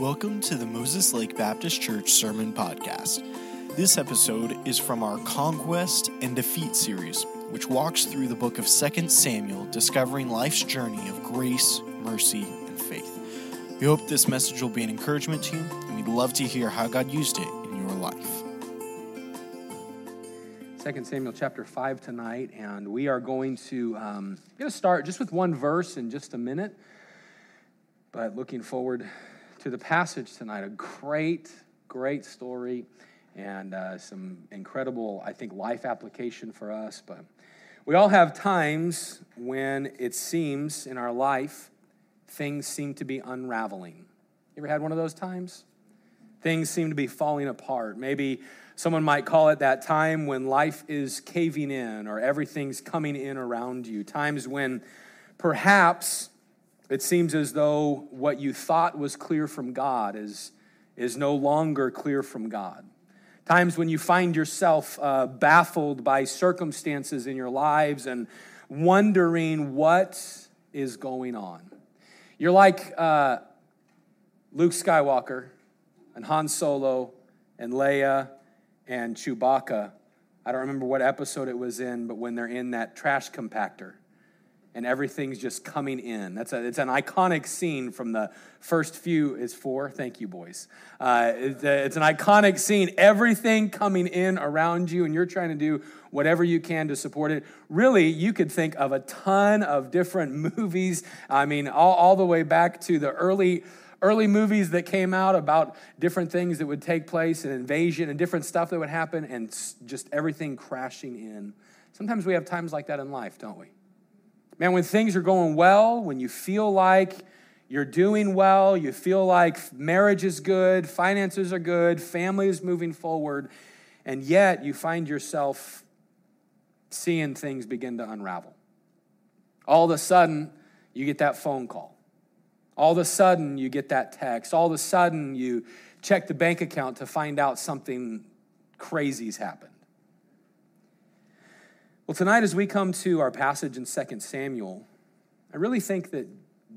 Welcome to the Moses Lake Baptist Church Sermon Podcast. This episode is from our Conquest and Defeat series, which walks through the book of 2 Samuel, discovering life's journey of grace, mercy, and faith. We hope this message will be an encouragement to you, and we'd love to hear how God used it in your life. 2 Samuel chapter 5 tonight, and we are going to, um, going to start just with one verse in just a minute, but looking forward to the passage tonight. A great, great story and uh, some incredible, I think, life application for us. But we all have times when it seems in our life things seem to be unraveling. You ever had one of those times? Things seem to be falling apart. Maybe someone might call it that time when life is caving in or everything's coming in around you. Times when perhaps it seems as though what you thought was clear from God is, is no longer clear from God. Times when you find yourself uh, baffled by circumstances in your lives and wondering what is going on. You're like uh, Luke Skywalker and Han Solo and Leia and Chewbacca. I don't remember what episode it was in, but when they're in that trash compactor and everything's just coming in. That's a, it's an iconic scene from the first few. Is four. Thank you, boys. Uh, it's, a, it's an iconic scene. Everything coming in around you, and you're trying to do whatever you can to support it. Really, you could think of a ton of different movies. I mean, all, all the way back to the early early movies that came out about different things that would take place, an invasion, and different stuff that would happen, and just everything crashing in. Sometimes we have times like that in life, don't we? Man, when things are going well, when you feel like you're doing well, you feel like marriage is good, finances are good, family is moving forward, and yet you find yourself seeing things begin to unravel. All of a sudden, you get that phone call. All of a sudden, you get that text. All of a sudden, you check the bank account to find out something crazy's happened. Well, tonight, as we come to our passage in 2 Samuel, I really think that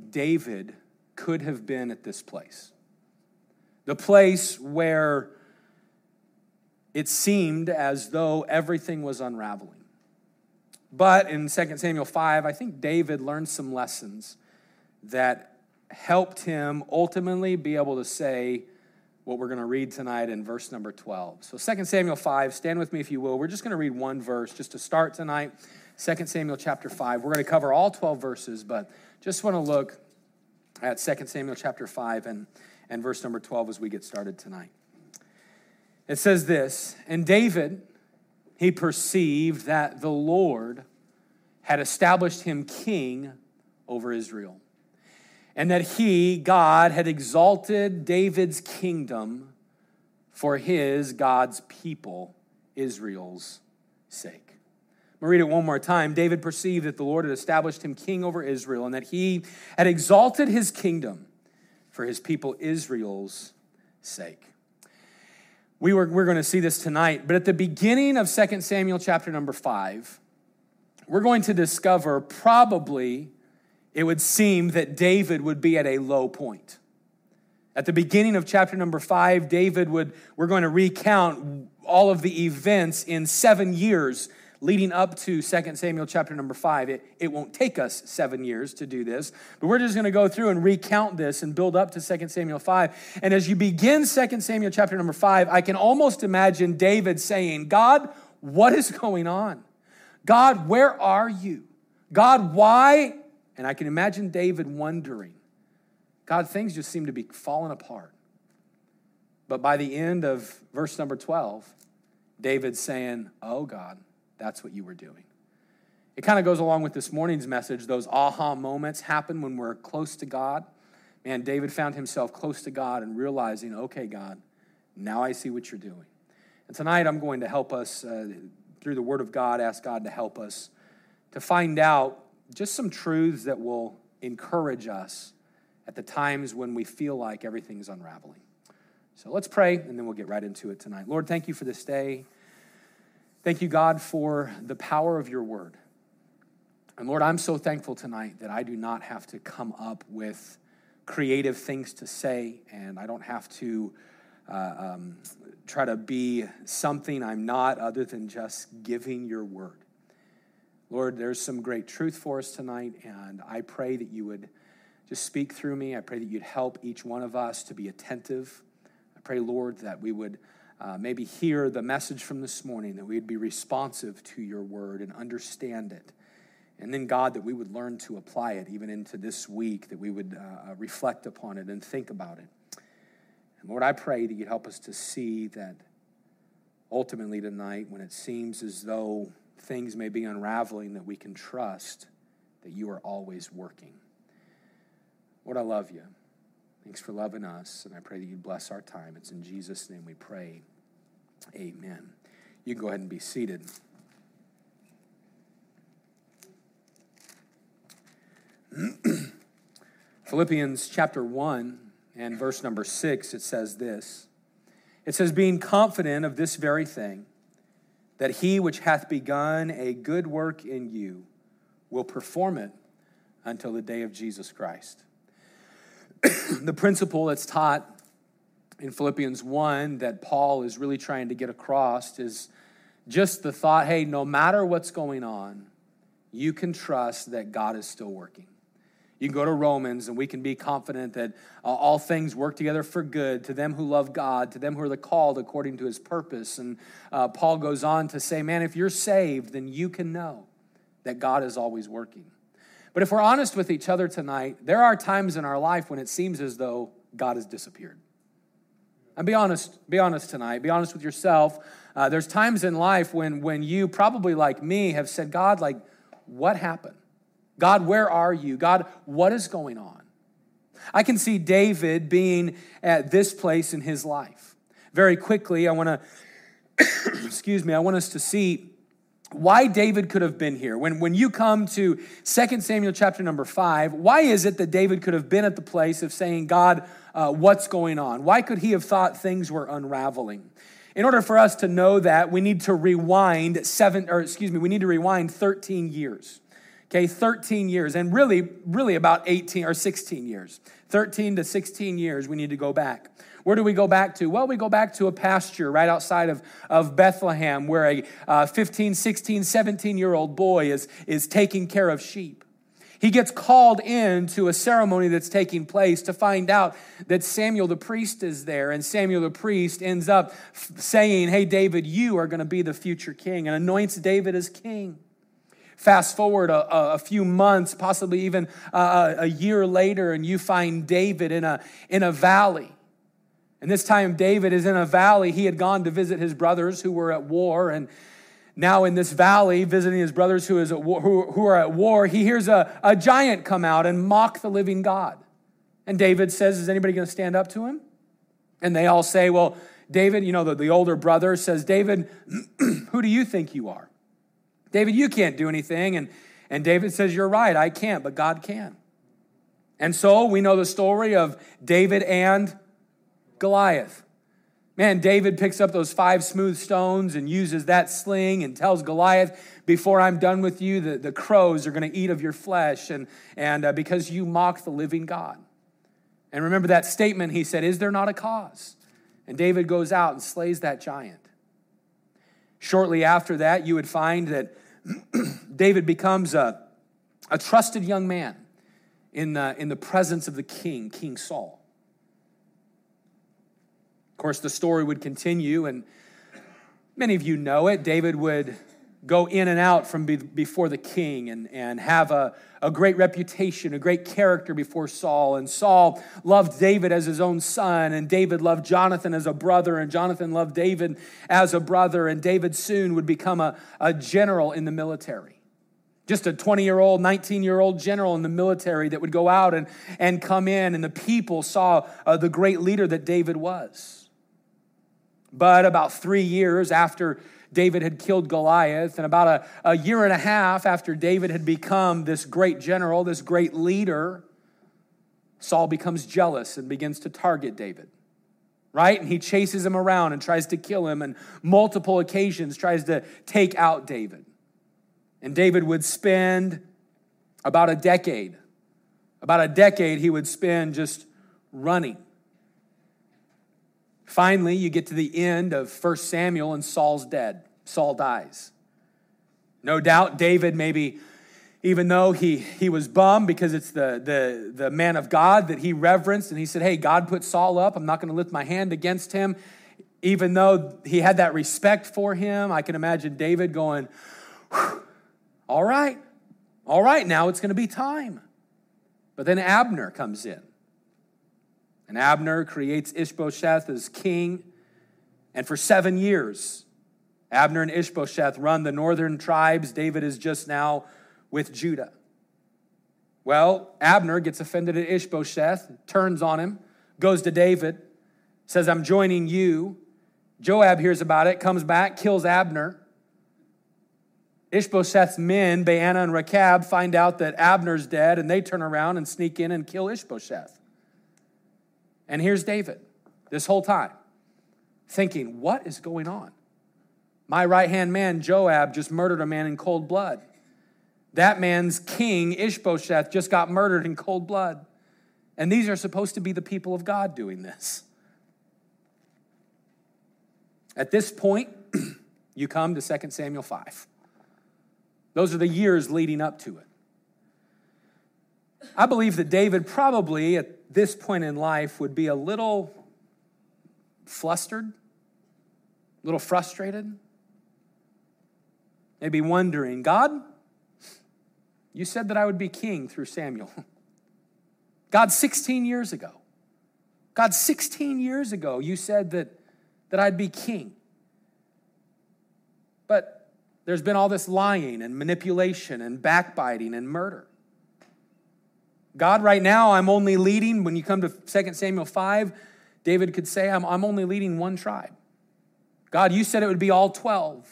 David could have been at this place. The place where it seemed as though everything was unraveling. But in 2 Samuel 5, I think David learned some lessons that helped him ultimately be able to say, what we're going to read tonight in verse number 12. So 2 Samuel 5, stand with me if you will. We're just going to read one verse just to start tonight. 2 Samuel chapter 5. We're going to cover all 12 verses, but just want to look at 2 Samuel chapter 5 and, and verse number 12 as we get started tonight. It says this And David, he perceived that the Lord had established him king over Israel and that he, God, had exalted David's kingdom for his, God's people, Israel's sake. I'm going to read it one more time. David perceived that the Lord had established him king over Israel and that he had exalted his kingdom for his people, Israel's sake. We were, we're going to see this tonight, but at the beginning of 2 Samuel chapter number 5, we're going to discover probably it would seem that David would be at a low point. At the beginning of chapter number five, David would, we're going to recount all of the events in seven years leading up to 2 Samuel chapter number 5. It, it won't take us seven years to do this, but we're just going to go through and recount this and build up to 2 Samuel 5. And as you begin 2 Samuel chapter number 5, I can almost imagine David saying, God, what is going on? God, where are you? God, why and I can imagine David wondering, God, things just seem to be falling apart. But by the end of verse number 12, David's saying, Oh, God, that's what you were doing. It kind of goes along with this morning's message. Those aha moments happen when we're close to God. Man, David found himself close to God and realizing, okay, God, now I see what you're doing. And tonight I'm going to help us, uh, through the Word of God, ask God to help us to find out just some truths that will encourage us at the times when we feel like everything's unraveling. So let's pray, and then we'll get right into it tonight. Lord, thank you for this day. Thank you, God, for the power of your word. And Lord, I'm so thankful tonight that I do not have to come up with creative things to say, and I don't have to uh, um, try to be something I'm not other than just giving your word. Lord, there's some great truth for us tonight, and I pray that you would just speak through me. I pray that you'd help each one of us to be attentive. I pray, Lord, that we would uh, maybe hear the message from this morning, that we'd be responsive to your word and understand it. And then, God, that we would learn to apply it even into this week, that we would uh, uh reflect upon it and think about it. And Lord, I pray that you'd help us to see that ultimately tonight, when it seems as though things may be unraveling, that we can trust that you are always working. Lord, I love you. Thanks for loving us, and I pray that you bless our time. It's in Jesus' name we pray. Amen. You can go ahead and be seated. Philippians chapter 1 and verse number 6, it says this It says, Being confident of this very thing, that he which hath begun a good work in you will perform it until the day of Jesus Christ. the principle that's taught in Philippians 1 that Paul is really trying to get across is just the thought hey, no matter what's going on, you can trust that God is still working. You can go to Romans and we can be confident that uh, all things work together for good to them who love God, to them who are the called according to his purpose. And uh, Paul goes on to say, man, if you're saved, then you can know that God is always working. But if we're honest with each other tonight, there are times in our life when it seems as though God has disappeared. And be honest, be honest tonight. Be honest with yourself. Uh, there's times in life when, when you, probably like me, have said, God, like, what happened? God, where are you? God, what is going on? I can see David being at this place in his life. Very quickly, I want to, excuse me, I want us to see why David could have been here. When, when you come to 2 Samuel chapter number 5, why is it that David could have been at the place of saying, God, uh, what's going on? Why could he have thought things were unraveling? In order for us to know that, we need to rewind seven, or excuse me, we need to rewind 13 years okay, 13 years, and really, really about 18 or 16 years. 13 to 16 years, we need to go back. Where do we go back to? Well, we go back to a pasture right outside of, of Bethlehem where a uh, 15, 16, 17 year old boy is, is taking care of sheep. He gets called in to a ceremony that's taking place to find out that Samuel the priest is there. And Samuel the priest ends up saying, Hey, David, you are going to be the future king, and anoints David as king. Fast forward a, a few months, possibly even a, a year later, and you find David in a, in a valley. And this time, David is in a valley. He had gone to visit his brothers who were at war. And now, in this valley, visiting his brothers who, is war, who, who are at war, he hears a, a giant come out and mock the living God. And David says, Is anybody going to stand up to him? And they all say, Well, David, you know, the, the older brother says, David, who do you think you are? David, you can't do anything. And, and David says, You're right, I can't, but God can. And so we know the story of David and Goliath. Man, David picks up those five smooth stones and uses that sling and tells Goliath, Before I'm done with you, the, the crows are going to eat of your flesh, and, and uh, because you mock the living God. And remember that statement he said, Is there not a cause? And David goes out and slays that giant. Shortly after that, you would find that David becomes a, a trusted young man in the, in the presence of the king, King Saul. Of course, the story would continue, and many of you know it. David would go in and out from be, before the king and, and have a, a great reputation, a great character before Saul. And Saul loved David as his own son, and David loved Jonathan as a brother, and Jonathan loved David as a brother, and David soon would become a, a general in the military. Just a 20 year old, 19 year old general in the military that would go out and, and come in, and the people saw uh, the great leader that David was. But about three years after David had killed Goliath. And about a, a year and a half after David had become this great general, this great leader, Saul becomes jealous and begins to target David. Right? And he chases him around and tries to kill him, and multiple occasions tries to take out David. And David would spend about a decade About a decade he would spend just running. Finally, you get to the end of 1 Samuel and Saul's dead. Saul dies. No doubt David maybe even though he, he was bummed because it's the, the, the man of God that he reverenced, and he said, Hey, God put Saul up. I'm not going to lift my hand against him. Even though he had that respect for him, I can imagine David going, All right, all right, now it's going to be time. But then Abner comes in. And Abner creates Ishbosheth as king. And for seven years, Abner and Ishbosheth run the northern tribes. David is just now with Judah. Well, Abner gets offended at Ishbosheth, turns on him, goes to David, says, I'm joining you. Joab hears about it, comes back, kills Abner. Ishbosheth's men, Baana and Rechab, find out that Abner's dead, and they turn around and sneak in and kill Ishbosheth. And here's David this whole time thinking, What is going on? My right hand man, Joab, just murdered a man in cold blood. That man's king, Ishbosheth, just got murdered in cold blood. And these are supposed to be the people of God doing this. At this point, you come to 2 Samuel 5. Those are the years leading up to it. I believe that David probably at this point in life would be a little flustered, a little frustrated, maybe wondering, God, you said that I would be king through Samuel. God, 16 years ago. God, 16 years ago, you said that, that I'd be king. But there's been all this lying and manipulation and backbiting and murder. God, right now, I'm only leading, when you come to 2 Samuel 5, David could say, I'm, I'm only leading one tribe. God, you said it would be all 12.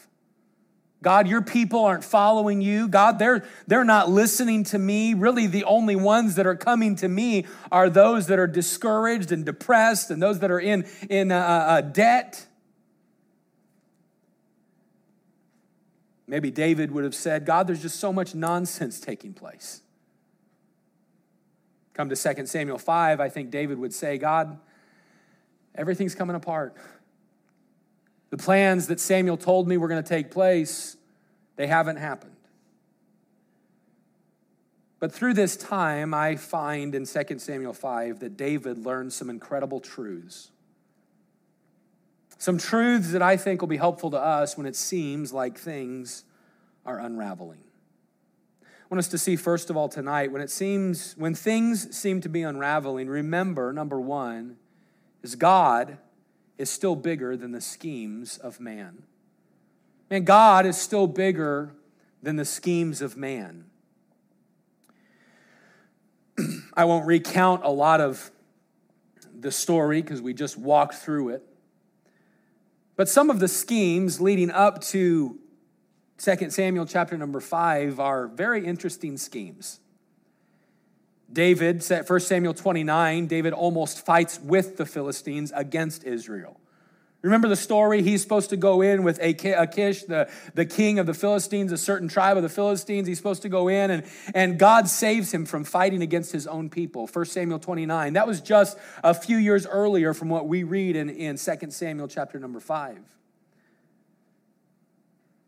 God, your people aren't following you. God, they're, they're not listening to me. Really, the only ones that are coming to me are those that are discouraged and depressed and those that are in, in uh, uh, debt. Maybe David would have said, God, there's just so much nonsense taking place. Come to 2 Samuel 5, I think David would say, God, everything's coming apart. The plans that Samuel told me were going to take place, they haven't happened. But through this time, I find in 2 Samuel 5 that David learned some incredible truths. Some truths that I think will be helpful to us when it seems like things are unraveling. Want us to see, first of all, tonight, when it seems, when things seem to be unraveling, remember, number one, is God is still bigger than the schemes of man. Man, God is still bigger than the schemes of man. I won't recount a lot of the story because we just walked through it. But some of the schemes leading up to 2 Samuel chapter number 5 are very interesting schemes. David, 1 Samuel 29, David almost fights with the Philistines against Israel. Remember the story? He's supposed to go in with Achish, the, the king of the Philistines, a certain tribe of the Philistines. He's supposed to go in, and, and God saves him from fighting against his own people. 1 Samuel 29. That was just a few years earlier from what we read in, in 2 Samuel chapter number 5.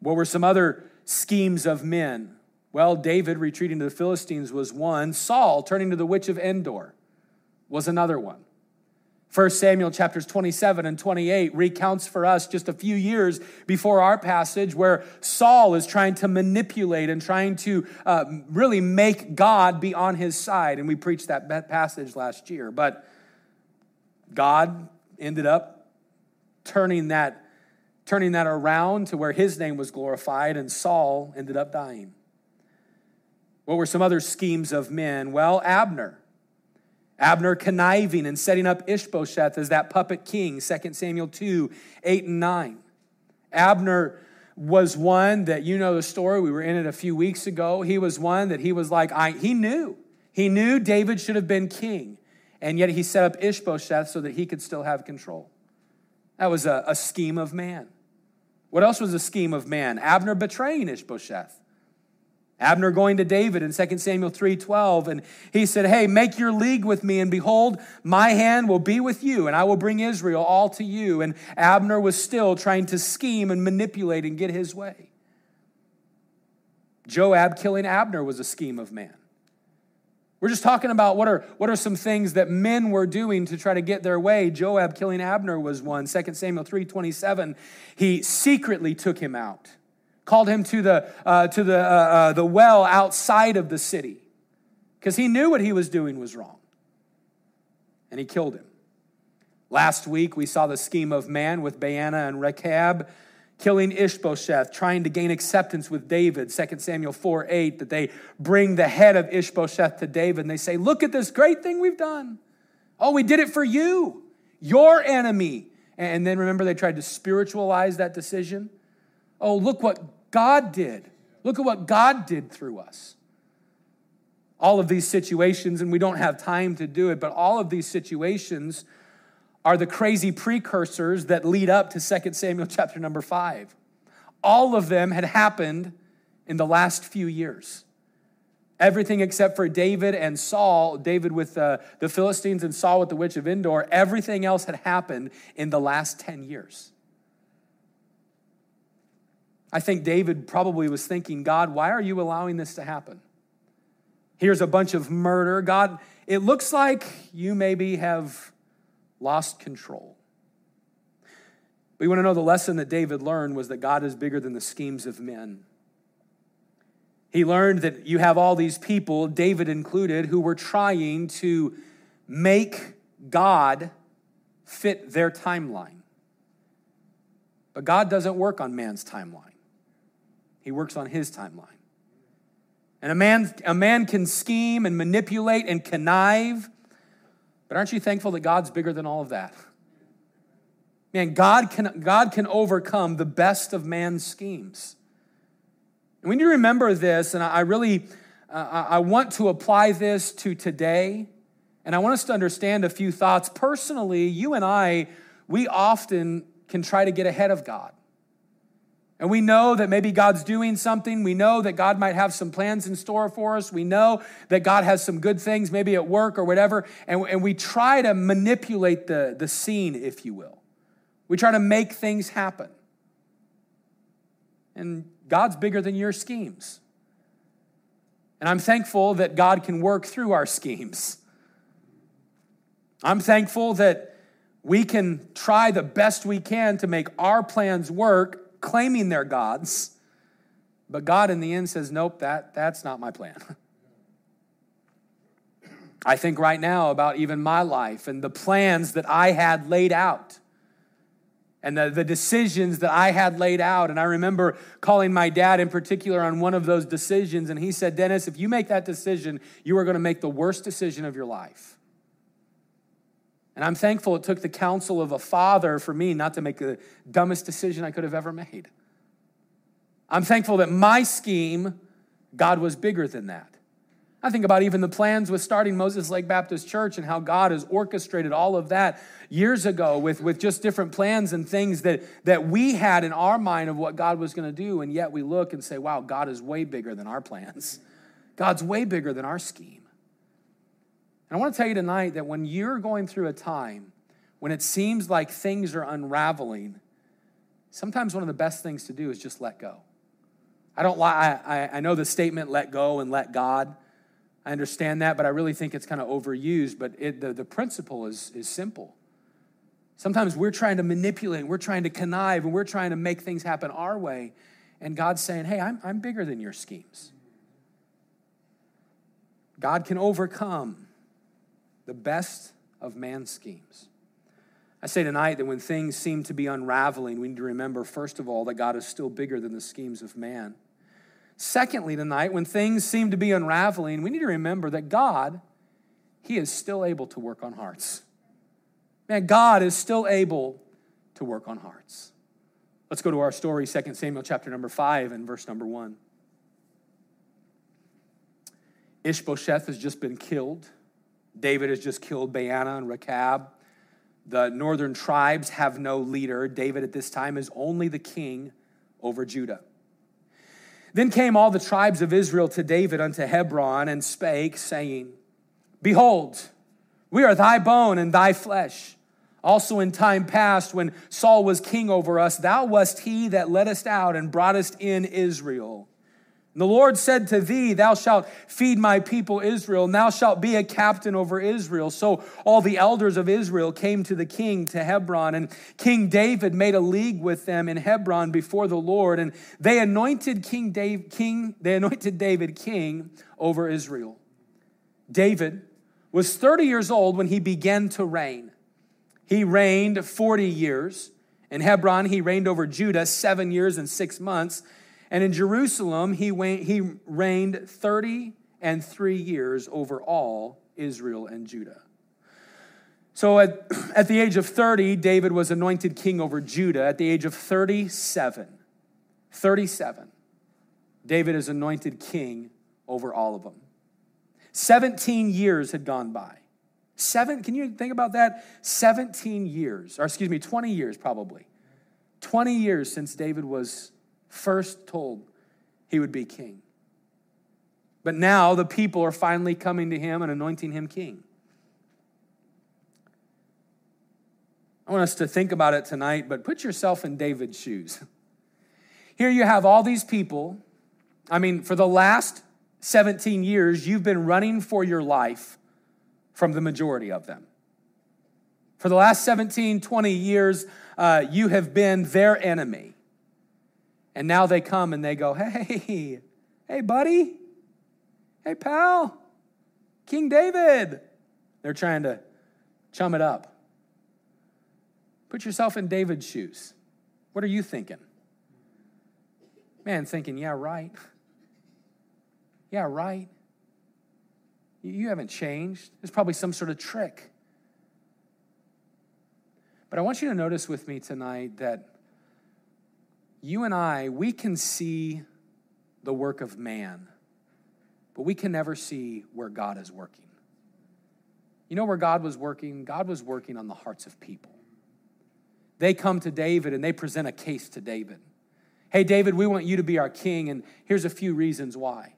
What were some other schemes of men? Well, David retreating to the Philistines was one. Saul turning to the witch of Endor was another one. 1 Samuel chapters 27 and 28 recounts for us just a few years before our passage where Saul is trying to manipulate and trying to uh, really make God be on his side. And we preached that passage last year. But God ended up turning that, turning that around to where his name was glorified, and Saul ended up dying. What were some other schemes of men? Well, Abner. Abner conniving and setting up Ishbosheth as that puppet king, 2 Samuel 2 8 and 9. Abner was one that you know the story, we were in it a few weeks ago. He was one that he was like, I, he knew. He knew David should have been king, and yet he set up Ishbosheth so that he could still have control. That was a, a scheme of man. What else was a scheme of man? Abner betraying Ishbosheth. Abner going to David in 2 Samuel 3:12 and he said, "Hey, make your league with me and behold, my hand will be with you and I will bring Israel all to you." And Abner was still trying to scheme and manipulate and get his way. Joab killing Abner was a scheme of man. We're just talking about what are, what are some things that men were doing to try to get their way. Joab killing Abner was one. 2 Samuel 3.27, he secretly took him out, called him to the, uh, to the, uh, uh, the well outside of the city because he knew what he was doing was wrong. And he killed him. Last week, we saw the scheme of man with Baana and Rechab killing Ishbosheth, trying to gain acceptance with David, 2 Samuel 4 8, that they bring the head of Ishbosheth to David and they say, Look at this great thing we've done. Oh, we did it for you, your enemy. And then remember, they tried to spiritualize that decision. Oh, look what God did. Look at what God did through us. All of these situations, and we don't have time to do it, but all of these situations are the crazy precursors that lead up to 2 Samuel chapter number 5. All of them had happened in the last few years. Everything except for David and Saul, David with uh, the Philistines and Saul with the witch of Endor, everything else had happened in the last 10 years. I think David probably was thinking, God, why are you allowing this to happen? Here's a bunch of murder. God, it looks like you maybe have lost control. We want to know the lesson that David learned was that God is bigger than the schemes of men. He learned that you have all these people, David included, who were trying to make God fit their timeline. But God doesn't work on man's timeline, He works on His timeline. And a man, a man can scheme and manipulate and connive but aren't you thankful that God's bigger than all of that? Man, God can, God can overcome the best of man's schemes. And need to remember this, and I really uh, I want to apply this to today, and I want us to understand a few thoughts. Personally, you and I, we often can try to get ahead of God. And we know that maybe God's doing something. We know that God might have some plans in store for us. We know that God has some good things, maybe at work or whatever. And, and we try to manipulate the, the scene, if you will. We try to make things happen. And God's bigger than your schemes. And I'm thankful that God can work through our schemes. I'm thankful that we can try the best we can to make our plans work claiming they're God's, but God in the end says, nope, that, that's not my plan. I think right now about even my life and the plans that I had laid out and the, the decisions that I had laid out. And I remember calling my dad in particular on one of those decisions, and he said, Dennis, if you make that decision, you are going to make the worst decision of your life. And I'm thankful it took the counsel of a father for me not to make the dumbest decision I could have ever made. I'm thankful that my scheme, God was bigger than that. I think about even the plans with starting Moses Lake Baptist Church and how God has orchestrated all of that years ago with, with just different plans and things that, that we had in our mind of what God was going to do. And yet we look and say, wow, God is way bigger than our plans. God's way bigger than our scheme. And I want to tell you tonight that when you're going through a time when it seems like things are unraveling, sometimes one of the best things to do is just let go. I don't lie. I, I know the statement let go and let God. I understand that, but I really think it's kind of overused. But it, the, the principle is, is simple. Sometimes we're trying to manipulate, we're trying to connive, and we're trying to make things happen our way. And God's saying, hey, I'm, I'm bigger than your schemes. God can overcome the best of man's schemes. I say tonight that when things seem to be unraveling, we need to remember, first of all, that God is still bigger than the schemes of man. Secondly, tonight, when things seem to be unraveling, we need to remember that God, He is still able to work on hearts. Man, God is still able to work on hearts. Let's go to our story, 2 Samuel chapter number 5 and verse number 1. Ishbosheth has just been killed. David has just killed Baana and Rechab. The northern tribes have no leader. David at this time is only the king over Judah. Then came all the tribes of Israel to David unto Hebron and spake, saying, Behold, we are thy bone and thy flesh. Also, in time past, when Saul was king over us, thou wast he that leddest out and broughtest in Israel. And the Lord said to thee, Thou shalt feed my people Israel, and thou shalt be a captain over Israel. So all the elders of Israel came to the king to Hebron, and King David made a league with them in Hebron before the Lord, and they anointed King David king, they anointed David king over Israel. David was 30 years old when he began to reign. He reigned 40 years. In Hebron, he reigned over Judah seven years and six months. And in Jerusalem, he, went, he reigned 30 and three years over all Israel and Judah. So at, at the age of 30, David was anointed king over Judah. At the age of 37, 37, David is anointed king over all of them. 17 years had gone by. Seven, can you think about that? 17 years, or excuse me, 20 years probably. 20 years since David was first told he would be king. But now the people are finally coming to him and anointing him king. I want us to think about it tonight, but put yourself in David's shoes. Here you have all these people. I mean, for the last 17 years, you've been running for your life from the majority of them. For the last 17, 20 years, uh, you have been their enemy. And now they come and they go, hey, hey, buddy, hey, pal, King David. They're trying to chum it up. Put yourself in David's shoes. What are you thinking? Man, thinking, yeah, right. Yeah, right. You haven't changed. There's probably some sort of trick. But I want you to notice with me tonight that you and I, we can see the work of man, but we can never see where God is working. You know where God was working? God was working on the hearts of people. They come to David and they present a case to David. Hey, David, we want you to be our king, and here's a few reasons why.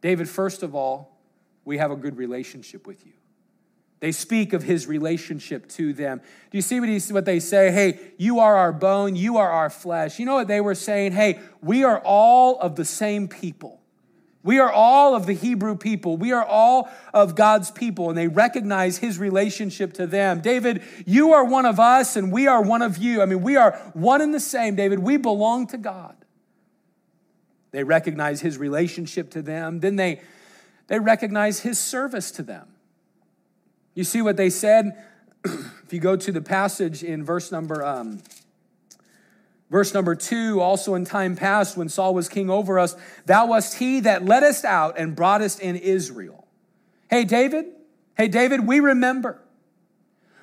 David, first of all, we have a good relationship with you. They speak of his relationship to them. Do you see what, he, what they say? Hey, you are our bone, you are our flesh. You know what they were saying? Hey, we are all of the same people. We are all of the Hebrew people. We are all of God's people, and they recognize his relationship to them. David, you are one of us, and we are one of you. I mean, we are one and the same, David. We belong to God. They recognize his relationship to them. Then they, they recognize his service to them. You see what they said? if you go to the passage in verse number um, verse number two, also in time past when Saul was king over us, thou wast he that led us out and brought us in Israel. Hey, David, hey, David, we remember.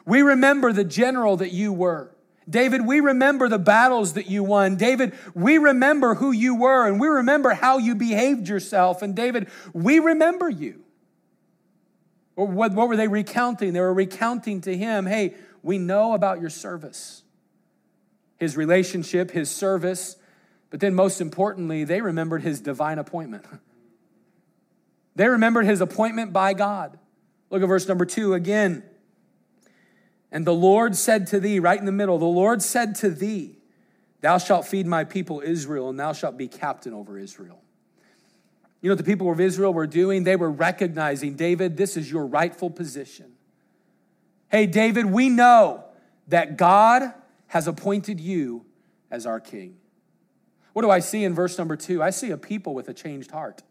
We remember the general that you were. David, we remember the battles that you won. David, we remember who you were and we remember how you behaved yourself. And David, we remember you. What, what were they recounting? They were recounting to him, hey, we know about your service, his relationship, his service, but then most importantly, they remembered his divine appointment. They remembered his appointment by God. Look at verse number two again. And the Lord said to thee, right in the middle, the Lord said to thee, Thou shalt feed my people Israel, and thou shalt be captain over Israel. You know what the people of Israel were doing? They were recognizing, David, this is your rightful position. Hey, David, we know that God has appointed you as our king. What do I see in verse number two? I see a people with a changed heart.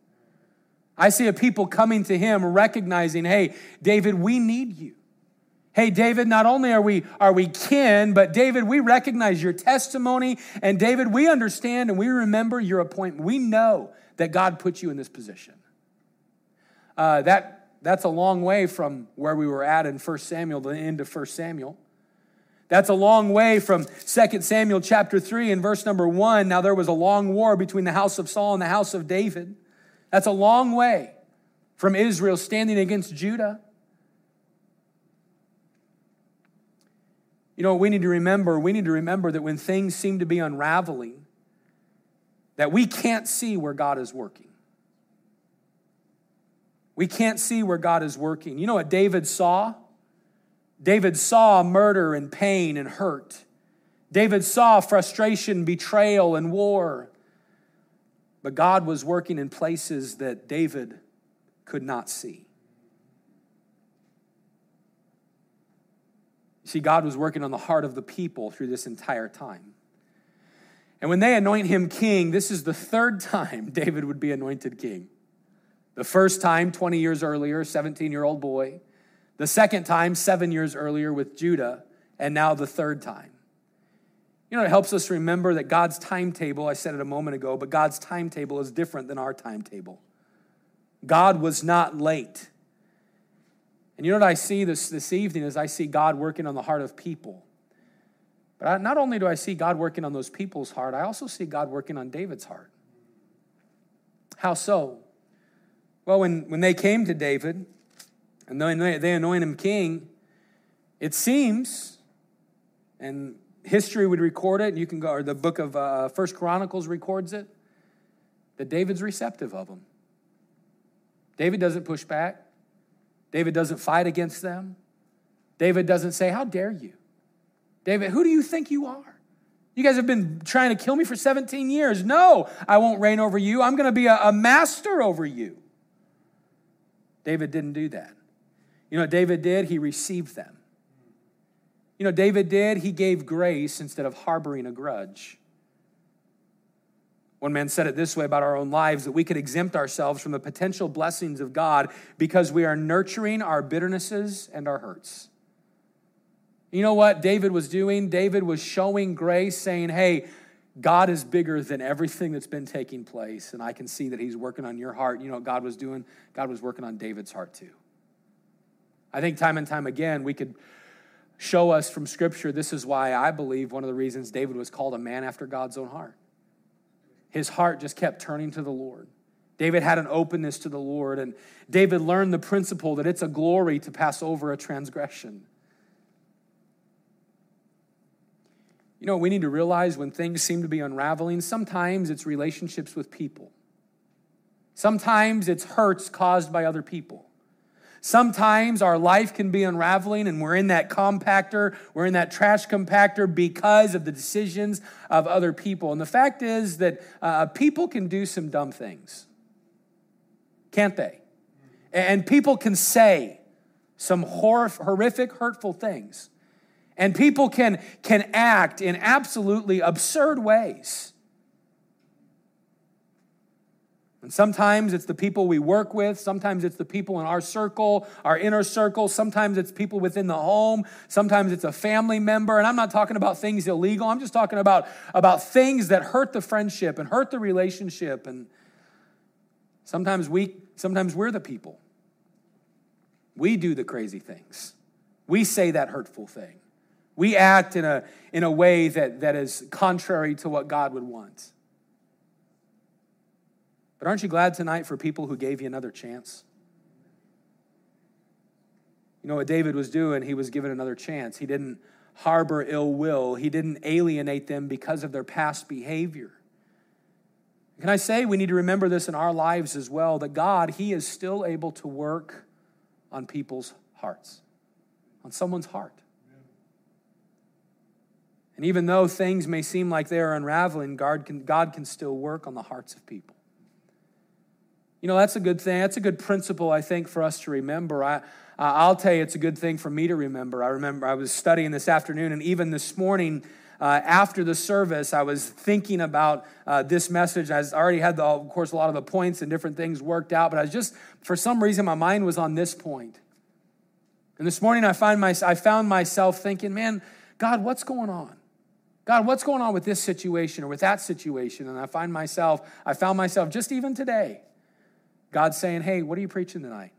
I see a people coming to him recognizing, hey, David, we need you. Hey, David, not only are we, are we kin, but David, we recognize your testimony. And David, we understand and we remember your appointment. We know that God put you in this position. Uh, that, that's a long way from where we were at in 1 Samuel, the end of 1 Samuel. That's a long way from 2 Samuel chapter 3 and verse number 1. Now there was a long war between the house of Saul and the house of David. That's a long way from Israel standing against Judah. You know, we need to remember, we need to remember that when things seem to be unraveling, that we can't see where God is working. We can't see where God is working. You know what David saw? David saw murder and pain and hurt. David saw frustration, betrayal, and war. But God was working in places that David could not see. See, God was working on the heart of the people through this entire time. And when they anoint him king, this is the third time David would be anointed king. The first time, 20 years earlier, 17 year old boy. The second time, seven years earlier with Judah. And now the third time. You know, it helps us remember that God's timetable, I said it a moment ago, but God's timetable is different than our timetable. God was not late. And you know what I see this, this evening is I see God working on the heart of people. But I, not only do I see God working on those people's heart, I also see God working on David's heart. How so? Well, when, when they came to David and they, they anoint him king, it seems, and history would record it, and you can go, or the book of uh, First Chronicles records it, that David's receptive of them. David doesn't push back. David doesn't fight against them. David doesn't say, How dare you? David, who do you think you are? You guys have been trying to kill me for 17 years. No, I won't reign over you. I'm going to be a, a master over you. David didn't do that. You know what David did? He received them. You know, David did? He gave grace instead of harboring a grudge. One man said it this way about our own lives that we could exempt ourselves from the potential blessings of God because we are nurturing our bitternesses and our hurts. You know what David was doing? David was showing grace, saying, Hey, God is bigger than everything that's been taking place, and I can see that He's working on your heart. You know what God was doing? God was working on David's heart too. I think time and time again, we could show us from Scripture this is why I believe one of the reasons David was called a man after God's own heart his heart just kept turning to the Lord. David had an openness to the Lord, and David learned the principle that it's a glory to pass over a transgression. You know, we need to realize when things seem to be unraveling, sometimes it's relationships with people. Sometimes it's hurts caused by other people. Sometimes our life can be unraveling and we're in that compactor, we're in that trash compactor because of the decisions of other people. And the fact is that uh, people can do some dumb things, can't they? And people can say some horrific, hurtful things. And people can, can act in absolutely absurd ways. And sometimes it's the people we work with, sometimes it's the people in our circle, our inner circle, sometimes it's people within the home, sometimes it's a family member. And I'm not talking about things illegal, I'm just talking about, about things that hurt the friendship and hurt the relationship. And sometimes we sometimes we're the people. We do the crazy things. We say that hurtful thing. We act in a, in a way that, that is contrary to what God would want. But aren't you glad tonight for people who gave you another chance? You know what David was doing? He was given another chance. He didn't harbor ill will, he didn't alienate them because of their past behavior. Can I say we need to remember this in our lives as well that God, He is still able to work on people's hearts, on someone's heart. And even though things may seem like they are unraveling, God can, God can still work on the hearts of people. You know, that's a good thing. That's a good principle, I think, for us to remember. I, I'll tell you, it's a good thing for me to remember. I remember I was studying this afternoon, and even this morning, uh, after the service, I was thinking about uh, this message. I already had, the, of course, a lot of the points and different things worked out, but I was just, for some reason, my mind was on this point. And this morning, I, find my, I found myself thinking, man, God, what's going on? God, what's going on with this situation or with that situation? And I find myself, I found myself just even today God's saying, hey, what are you preaching tonight?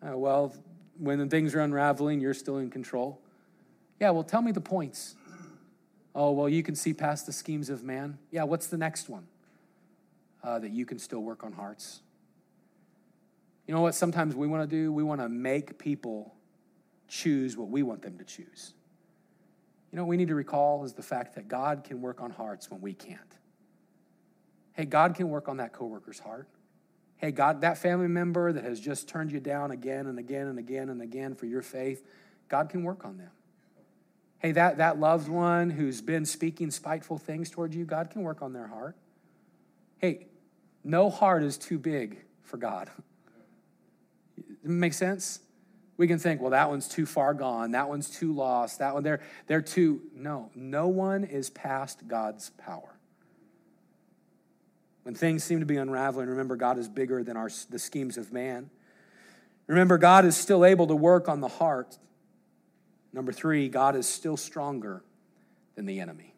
Uh, well, when things are unraveling, you're still in control. Yeah, well, tell me the points. Oh, well, you can see past the schemes of man. Yeah, what's the next one? Uh, that you can still work on hearts. You know what sometimes we want to do? We want to make people choose what we want them to choose. You know what we need to recall is the fact that God can work on hearts when we can't. Hey, God can work on that coworker's heart. Hey, God, that family member that has just turned you down again and again and again and again for your faith, God can work on them. Hey, that, that loved one who's been speaking spiteful things towards you, God can work on their heart. Hey, no heart is too big for God. Make sense? We can think, well, that one's too far gone, that one's too lost, that one, they're, they're too. No, no one is past God's power. When things seem to be unraveling, remember God is bigger than our, the schemes of man. Remember, God is still able to work on the heart. Number three, God is still stronger than the enemy.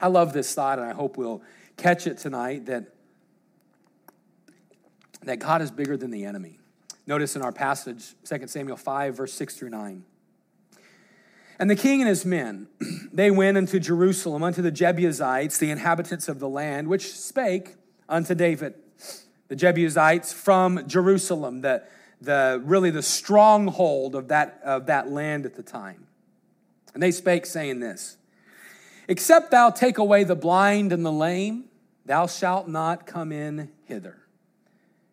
I love this thought, and I hope we'll catch it tonight that, that God is bigger than the enemy. Notice in our passage, 2 Samuel 5, verse 6 through 9. And the king and his men, they went unto Jerusalem unto the Jebusites, the inhabitants of the land, which spake unto David. The Jebusites from Jerusalem, the, the really the stronghold of that, of that land at the time. And they spake, saying this Except thou take away the blind and the lame, thou shalt not come in hither.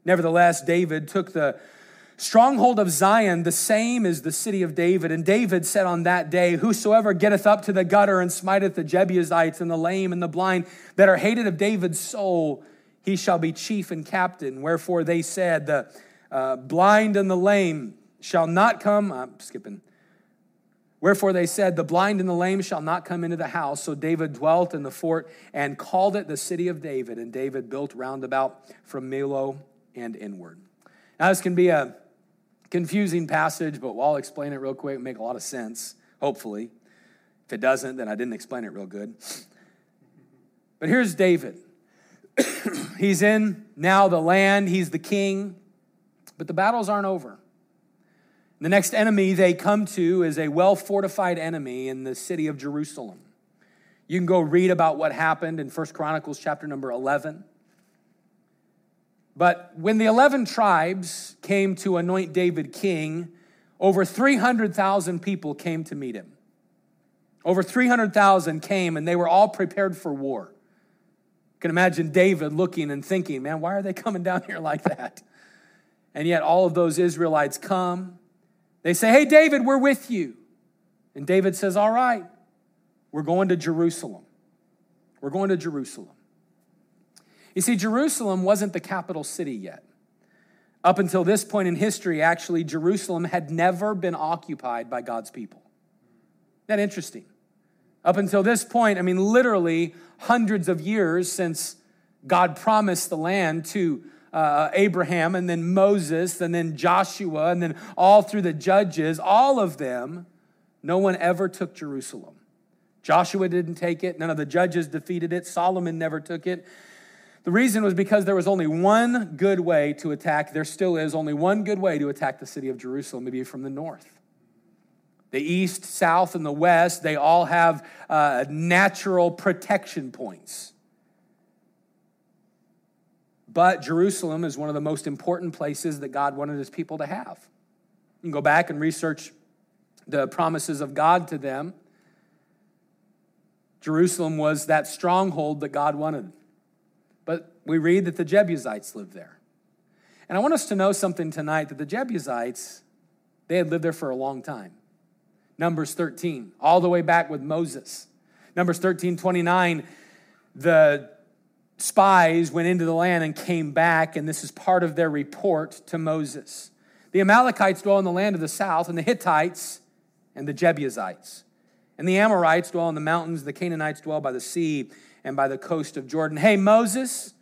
Nevertheless, David took the stronghold of Zion, the same is the city of David. And David said on that day, Whosoever getteth up to the gutter and smiteth the Jebusites and the lame and the blind that are hated of David's soul, he shall be chief and captain. Wherefore they said, The uh, blind and the lame shall not come. I'm skipping. Wherefore they said, The blind and the lame shall not come into the house. So David dwelt in the fort and called it the city of David. And David built round about from Millo and inward. Now, this can be a confusing passage, but I'll explain it real quick, make a lot of sense, hopefully. If it doesn't, then I didn't explain it real good. But here's David. he's in now the land, he's the king, but the battles aren't over. The next enemy they come to is a well fortified enemy in the city of Jerusalem. You can go read about what happened in First Chronicles chapter number 11. But when the 11 tribes came to anoint David king, over 300,000 people came to meet him. Over 300,000 came and they were all prepared for war. You can imagine David looking and thinking, man, why are they coming down here like that? And yet all of those Israelites come. They say, hey, David, we're with you. And David says, all right, we're going to Jerusalem. We're going to Jerusalem. You see, Jerusalem wasn't the capital city yet. Up until this point in history, actually, Jerusalem had never been occupied by God's people. Isn't that interesting? Up until this point, I mean, literally hundreds of years since God promised the land to uh, Abraham and then Moses and then Joshua and then all through the judges, all of them, no one ever took Jerusalem. Joshua didn't take it, none of the judges defeated it, Solomon never took it. The reason was because there was only one good way to attack, there still is only one good way to attack the city of Jerusalem, maybe from the north. The east, south, and the west, they all have uh, natural protection points. But Jerusalem is one of the most important places that God wanted his people to have. You can go back and research the promises of God to them. Jerusalem was that stronghold that God wanted. But we read that the Jebusites lived there. And I want us to know something tonight that the Jebusites, they had lived there for a long time. Numbers 13, all the way back with Moses. Numbers 13, 29, the spies went into the land and came back, and this is part of their report to Moses. The Amalekites dwell in the land of the south, and the Hittites and the Jebusites. And the Amorites dwell in the mountains, the Canaanites dwell by the sea and by the coast of Jordan. Hey, Moses,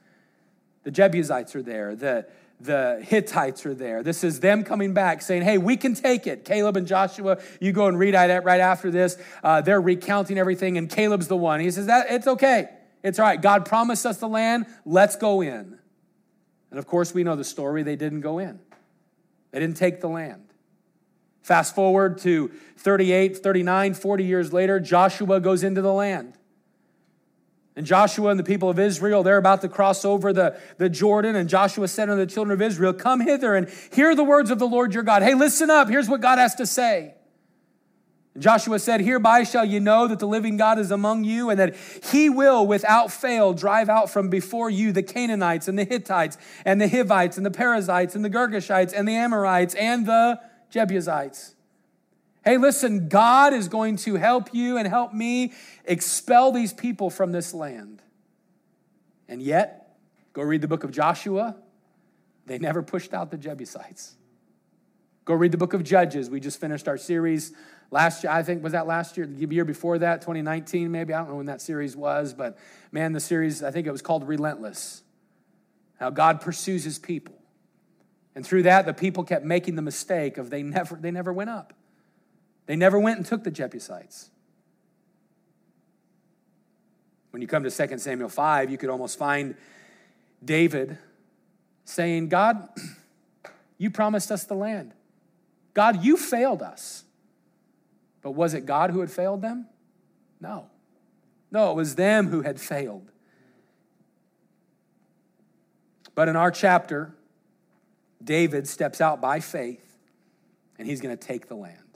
the Jebusites are there, the, the Hittites are there. This is them coming back saying, hey, we can take it. Caleb and Joshua, you go and read it right after this. Uh, they're recounting everything, and Caleb's the one. He says, that it's okay. It's all right. God promised us the land. Let's go in. And of course, we know the story. They didn't go in, they didn't take the land. Fast forward to 38, 39, 40 years later, Joshua goes into the land. And Joshua and the people of Israel, they're about to cross over the, the Jordan. And Joshua said unto the children of Israel, Come hither and hear the words of the Lord your God. Hey, listen up. Here's what God has to say. Joshua said, Hereby shall you know that the living God is among you, and that he will without fail drive out from before you the Canaanites and the Hittites and the Hivites and the Perizzites and the Girgashites and the Amorites and the Jebusites. Hey, listen, God is going to help you and help me expel these people from this land. And yet, go read the book of Joshua, they never pushed out the Jebusites. Go read the book of Judges. We just finished our series last year. I think, was that last year? The year before that, 2019, maybe? I don't know when that series was, but man, the series, I think it was called Relentless. How God pursues his people. And through that, the people kept making the mistake of they never, they never went up. They never went and took the Jebusites. When you come to 2 Samuel 5, you could almost find David saying, God, you promised us the land. God, you failed us. But was it God who had failed them? No. No, it was them who had failed. But in our chapter, David steps out by faith and he's going to take the land.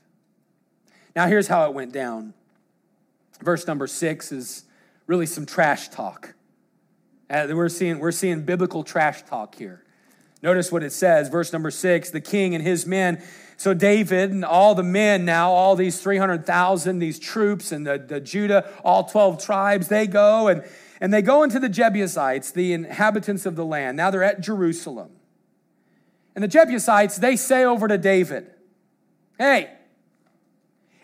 Now, here's how it went down. Verse number six is really some trash talk. Uh, we're, seeing, we're seeing biblical trash talk here. Notice what it says, verse number six the king and his men. So, David and all the men now, all these 300,000, these troops and the, the Judah, all 12 tribes, they go and, and they go into the Jebusites, the inhabitants of the land. Now they're at Jerusalem. And the Jebusites, they say over to David, Hey,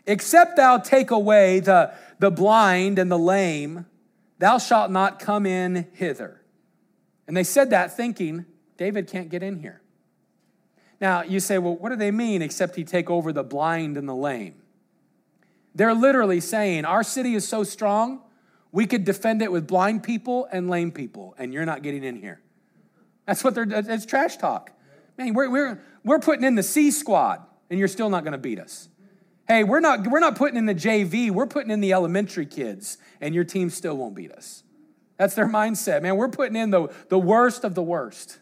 except thou take away the, the blind and the lame, thou shalt not come in hither. And they said that thinking, David can't get in here. Now, you say, well, what do they mean except he take over the blind and the lame? They're literally saying, our city is so strong, we could defend it with blind people and lame people, and you're not getting in here. That's what they're, it's trash talk. Man, we're, we're, we're putting in the C squad, and you're still not going to beat us. Hey, we're not, we're not putting in the JV, we're putting in the elementary kids, and your team still won't beat us. That's their mindset, man. We're putting in the, the worst of the worst.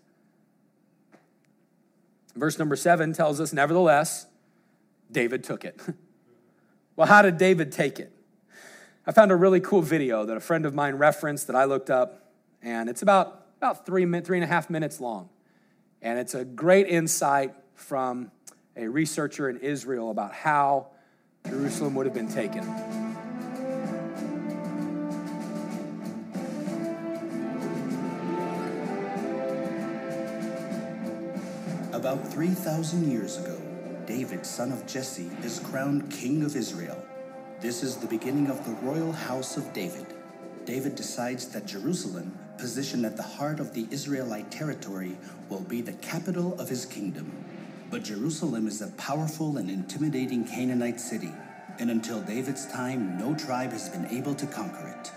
Verse number seven tells us, nevertheless, David took it. well, how did David take it? I found a really cool video that a friend of mine referenced that I looked up, and it's about, about three, three and a half minutes long. And it's a great insight from a researcher in Israel about how Jerusalem would have been taken. About 3,000 years ago, David, son of Jesse, is crowned king of Israel. This is the beginning of the royal house of David. David decides that Jerusalem, positioned at the heart of the Israelite territory, will be the capital of his kingdom. But Jerusalem is a powerful and intimidating Canaanite city, and until David's time, no tribe has been able to conquer it.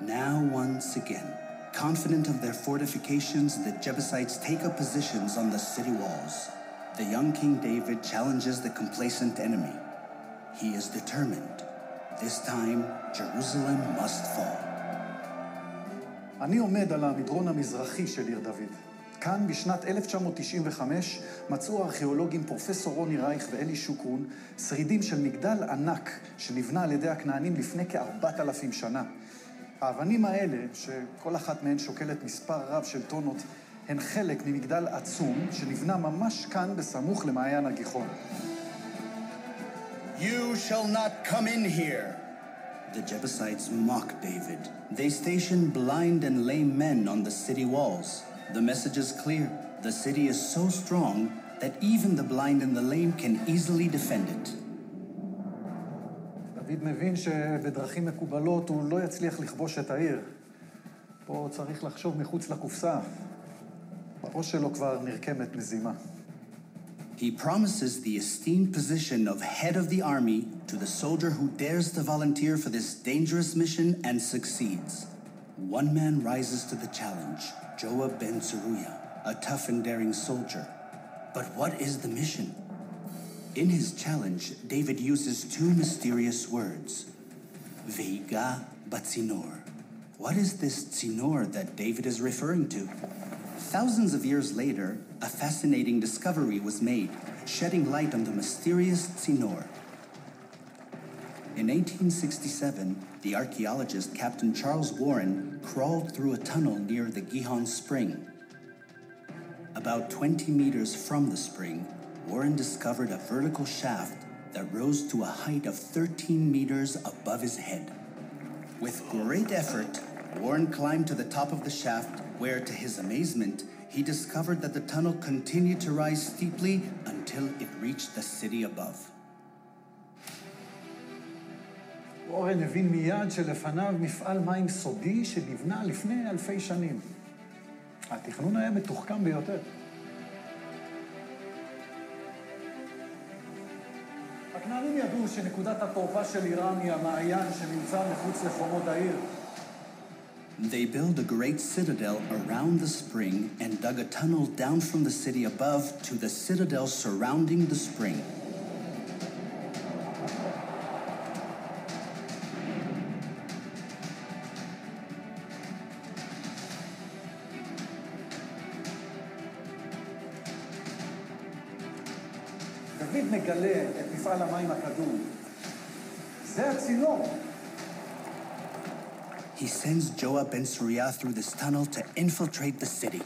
Now, once again, confident of their fortifications, the Jebusites take up positions on the city walls. The young King David challenges the complacent enemy. He is determined. This time, Jerusalem must fall. אני עומד על המדרון המזרחי של עיר דוד. כאן בשנת 1995 מצאו הארכיאולוגים פרופסור רוני רייך ואלי שוקרון שרידים של מגדל ענק שנבנה על ידי הכנענים לפני כארבעת אלפים שנה. האבנים האלה, שכל אחת מהן שוקלת מספר רב של טונות, הן חלק ממגדל עצום שנבנה ממש כאן בסמוך למעיין הגיחון. You shall not come in here. The Jebusites mock David. They station blind and lame men on the city walls. The message is clear. The city is so strong that even the blind and the lame can easily defend it. דוד מבין שבדרכים מקובלות הוא לא יצליח לכבוש את העיר. פה צריך לחשוב מחוץ לקופסה. בראש שלו כבר נרקמת מזימה. He promises the esteemed position of head of the army to the soldier who dares to volunteer for this dangerous mission and succeeds. One man rises to the challenge Joab ben Zeruiah, a tough and daring soldier. But what is the mission? In his challenge, David uses two mysterious words Veiga Batzinor. What is this Tzinor that David is referring to? Thousands of years later, a fascinating discovery was made, shedding light on the mysterious Tzinor. In 1867, the archaeologist Captain Charles Warren crawled through a tunnel near the Gihon Spring. About 20 meters from the spring, Warren discovered a vertical shaft that rose to a height of 13 meters above his head. With great effort, Warren climbed to the top of the shaft, where, to his amazement, he discovered that the tunnel continued to rise steeply until it reached the city above. אורן הבין מיד שלפניו מפעל מים סודי שנבנה לפני אלפי שנים. התכנון היה מתוחכם ביותר. הכנענים ידעו שנקודת התורפה של איראן היא המעיין שנמצא מחוץ לחומות העיר. They built a great citadel around the spring and dug a tunnel down from the city above to the citadel surrounding the spring. על המים זה הצינור. He sends Joab Ben Zeruiah through this tunnel to infiltrate the city.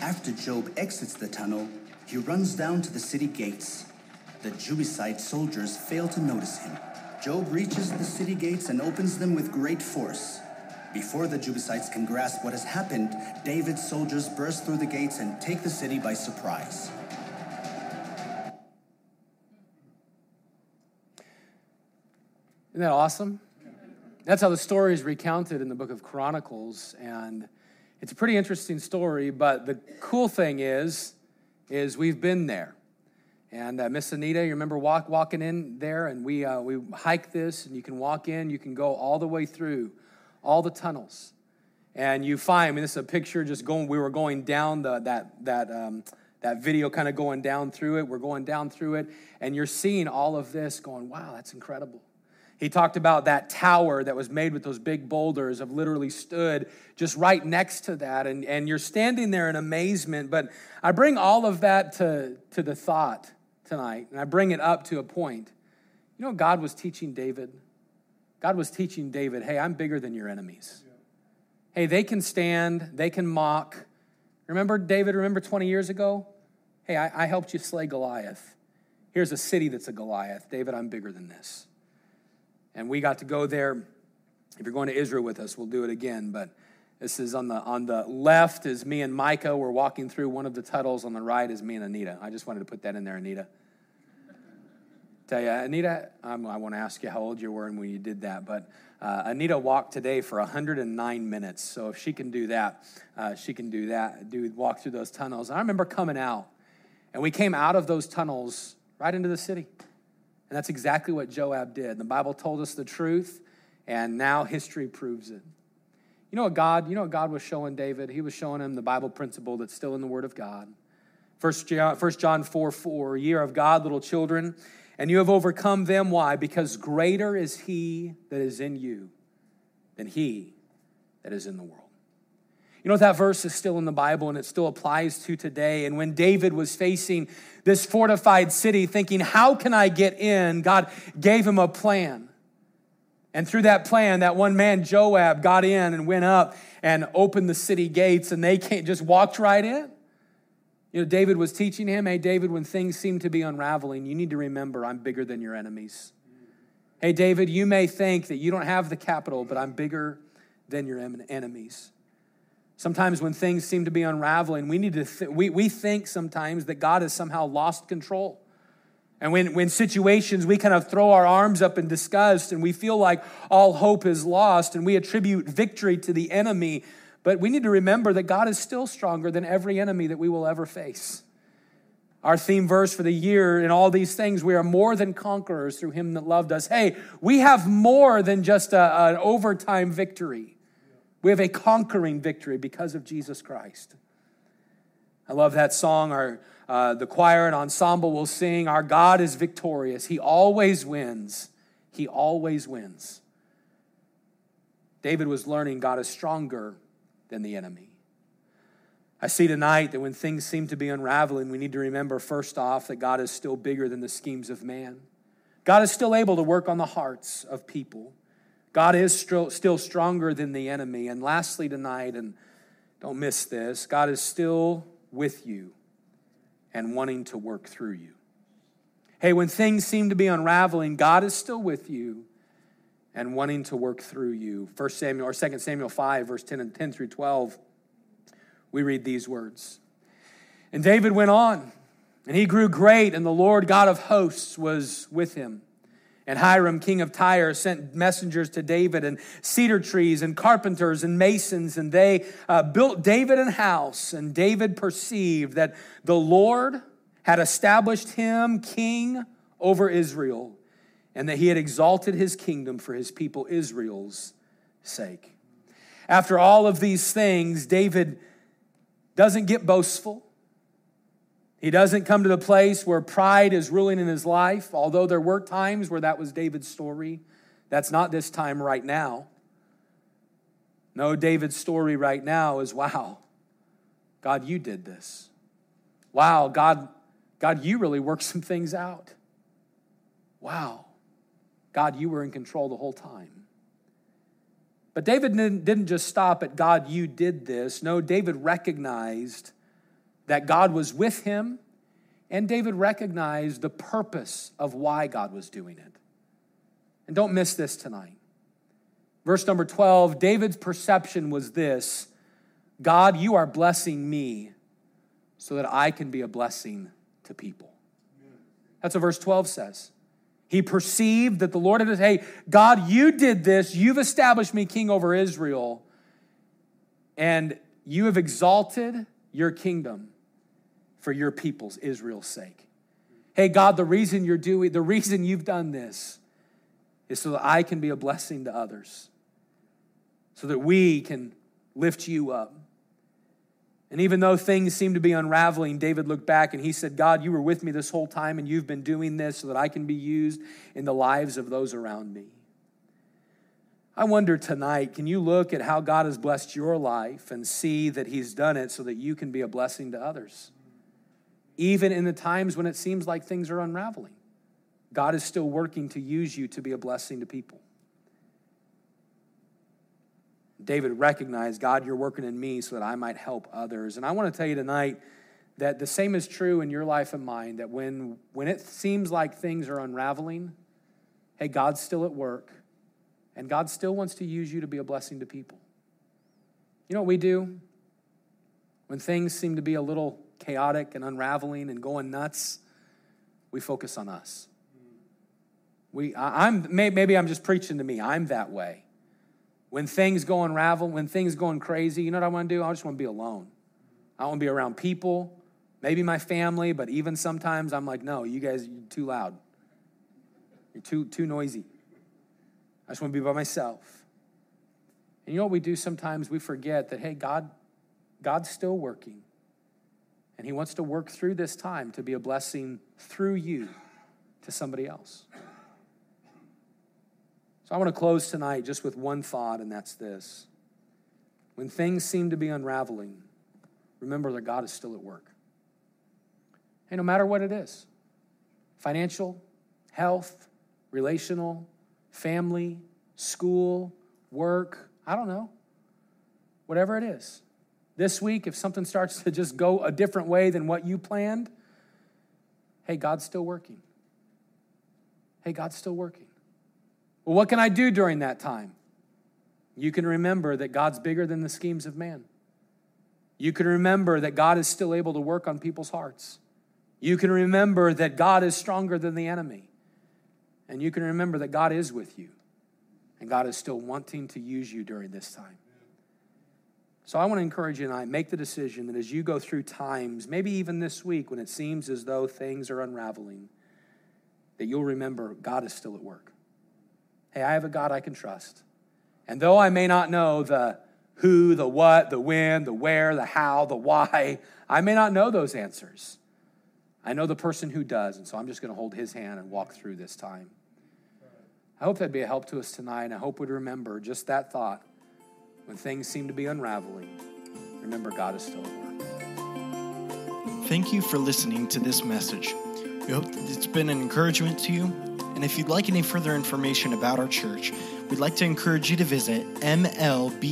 After Joab exits the tunnel, he runs down to the city gates. The Jebusite soldiers fail to notice him. Joab reaches the city gates and opens them with great force. Before the Jebusites can grasp what has happened, David's soldiers burst through the gates and take the city by surprise. Isn't that awesome? That's how the story is recounted in the book of Chronicles. And it's a pretty interesting story, but the cool thing is, is we've been there. And uh, Miss Anita, you remember walk, walking in there, and we, uh, we hike this, and you can walk in, you can go all the way through all the tunnels. And you find, I mean, this is a picture just going, we were going down the, that, that, um, that video kind of going down through it. We're going down through it, and you're seeing all of this going, wow, that's incredible. He talked about that tower that was made with those big boulders, have literally stood just right next to that. And, and you're standing there in amazement. But I bring all of that to, to the thought tonight, and I bring it up to a point. You know, God was teaching David? God was teaching David, hey, I'm bigger than your enemies. Hey, they can stand, they can mock. Remember, David, remember 20 years ago? Hey, I, I helped you slay Goliath. Here's a city that's a Goliath. David, I'm bigger than this. And we got to go there. If you're going to Israel with us, we'll do it again. But this is on the on the left is me and Micah. We're walking through one of the tunnels. On the right is me and Anita. I just wanted to put that in there, Anita. Tell you, Anita, I'm, i want to ask you how old you were and when you did that. But uh, Anita walked today for 109 minutes. So if she can do that, uh, she can do that. Do walk through those tunnels. I remember coming out, and we came out of those tunnels right into the city. And that's exactly what Joab did. The Bible told us the truth, and now history proves it. You know what God, you know what God was showing David? He was showing him the Bible principle that's still in the Word of God. First John, 1 John 4 4, year of God, little children, and you have overcome them. Why? Because greater is he that is in you than he that is in the world. You know, that verse is still in the Bible and it still applies to today. And when David was facing this fortified city, thinking, How can I get in? God gave him a plan. And through that plan, that one man, Joab, got in and went up and opened the city gates, and they just walked right in. You know, David was teaching him, Hey, David, when things seem to be unraveling, you need to remember I'm bigger than your enemies. Hey, David, you may think that you don't have the capital, but I'm bigger than your enemies. Sometimes when things seem to be unraveling, we need to th- we, we think sometimes that God has somehow lost control. And when, when situations we kind of throw our arms up in disgust and we feel like all hope is lost and we attribute victory to the enemy, but we need to remember that God is still stronger than every enemy that we will ever face. Our theme verse for the year in all these things, we are more than conquerors through him that loved us. Hey, we have more than just a, an overtime victory. We have a conquering victory because of Jesus Christ. I love that song. Our, uh, the choir and ensemble will sing, Our God is victorious. He always wins. He always wins. David was learning God is stronger than the enemy. I see tonight that when things seem to be unraveling, we need to remember first off that God is still bigger than the schemes of man. God is still able to work on the hearts of people. God is still, stronger than the enemy. And lastly, tonight, and don't miss this, God is still with you and wanting to work through you. Hey, when things seem to be unraveling, God is still with you and wanting to work through you. 1 Samuel or 2 Samuel 5, verse 10 and 10 through 12 we read these words. And David went on, and he grew great, and the Lord God of hosts was with him. And Hiram, king of Tyre, sent messengers to David, and cedar trees, and carpenters, and masons, and they uh, built David an house. And David perceived that the Lord had established him king over Israel, and that he had exalted his kingdom for his people Israel's sake. After all of these things, David doesn't get boastful. He doesn't come to the place where pride is ruling in his life, although there were times where that was David's story. That's not this time right now. No, David's story right now is wow, God, you did this. Wow, God, God, you really worked some things out. Wow, God, you were in control the whole time. But David didn't just stop at God, you did this. No, David recognized that God was with him, and David recognized the purpose of why God was doing it. And don't miss this tonight. Verse number 12 David's perception was this God, you are blessing me so that I can be a blessing to people. That's what verse 12 says. He perceived that the Lord had said, Hey, God, you did this. You've established me king over Israel, and you have exalted your kingdom for your people's Israel's sake. Hey, God, the reason you're doing, the reason you've done this is so that I can be a blessing to others, so that we can lift you up. And even though things seemed to be unraveling, David looked back and he said, God, you were with me this whole time and you've been doing this so that I can be used in the lives of those around me. I wonder tonight, can you look at how God has blessed your life and see that He's done it so that you can be a blessing to others? Even in the times when it seems like things are unraveling, God is still working to use you to be a blessing to people. David recognized, God, you're working in me so that I might help others. And I want to tell you tonight that the same is true in your life and mine, that when, when it seems like things are unraveling, hey, God's still at work, and God still wants to use you to be a blessing to people. You know what we do? When things seem to be a little chaotic and unraveling and going nuts, we focus on us. We, I, am maybe I'm just preaching to me. I'm that way. When things go unravel, when things going crazy, you know what I want to do? I just want to be alone. I want to be around people, maybe my family, but even sometimes I'm like, no, you guys, you're too loud. You're too, too noisy. I just want to be by myself. And you know what we do sometimes? We forget that, hey, God, God's still working. And He wants to work through this time to be a blessing through you to somebody else. So I want to close tonight just with one thought, and that's this. When things seem to be unraveling, remember that God is still at work. Hey, no matter what it is financial, health, relational, family, school, work, I don't know. Whatever it is. This week, if something starts to just go a different way than what you planned, hey, God's still working. Hey, God's still working. Well, what can I do during that time? You can remember that God's bigger than the schemes of man. You can remember that God is still able to work on people's hearts. You can remember that God is stronger than the enemy. And you can remember that God is with you. And God is still wanting to use you during this time. So I want to encourage you tonight make the decision that as you go through times, maybe even this week when it seems as though things are unraveling, that you'll remember God is still at work. Hey, I have a God I can trust. And though I may not know the who, the what, the when, the where, the how, the why, I may not know those answers. I know the person who does, and so I'm just going to hold his hand and walk through this time. I hope that'd be a help to us tonight. I hope we'd remember just that thought when things seem to be unraveling. Remember, God is still at work. Thank you for listening to this message. We hope it's been an encouragement to you. And if you'd like any further information about our church, we'd like to encourage you to visit mlbc.church.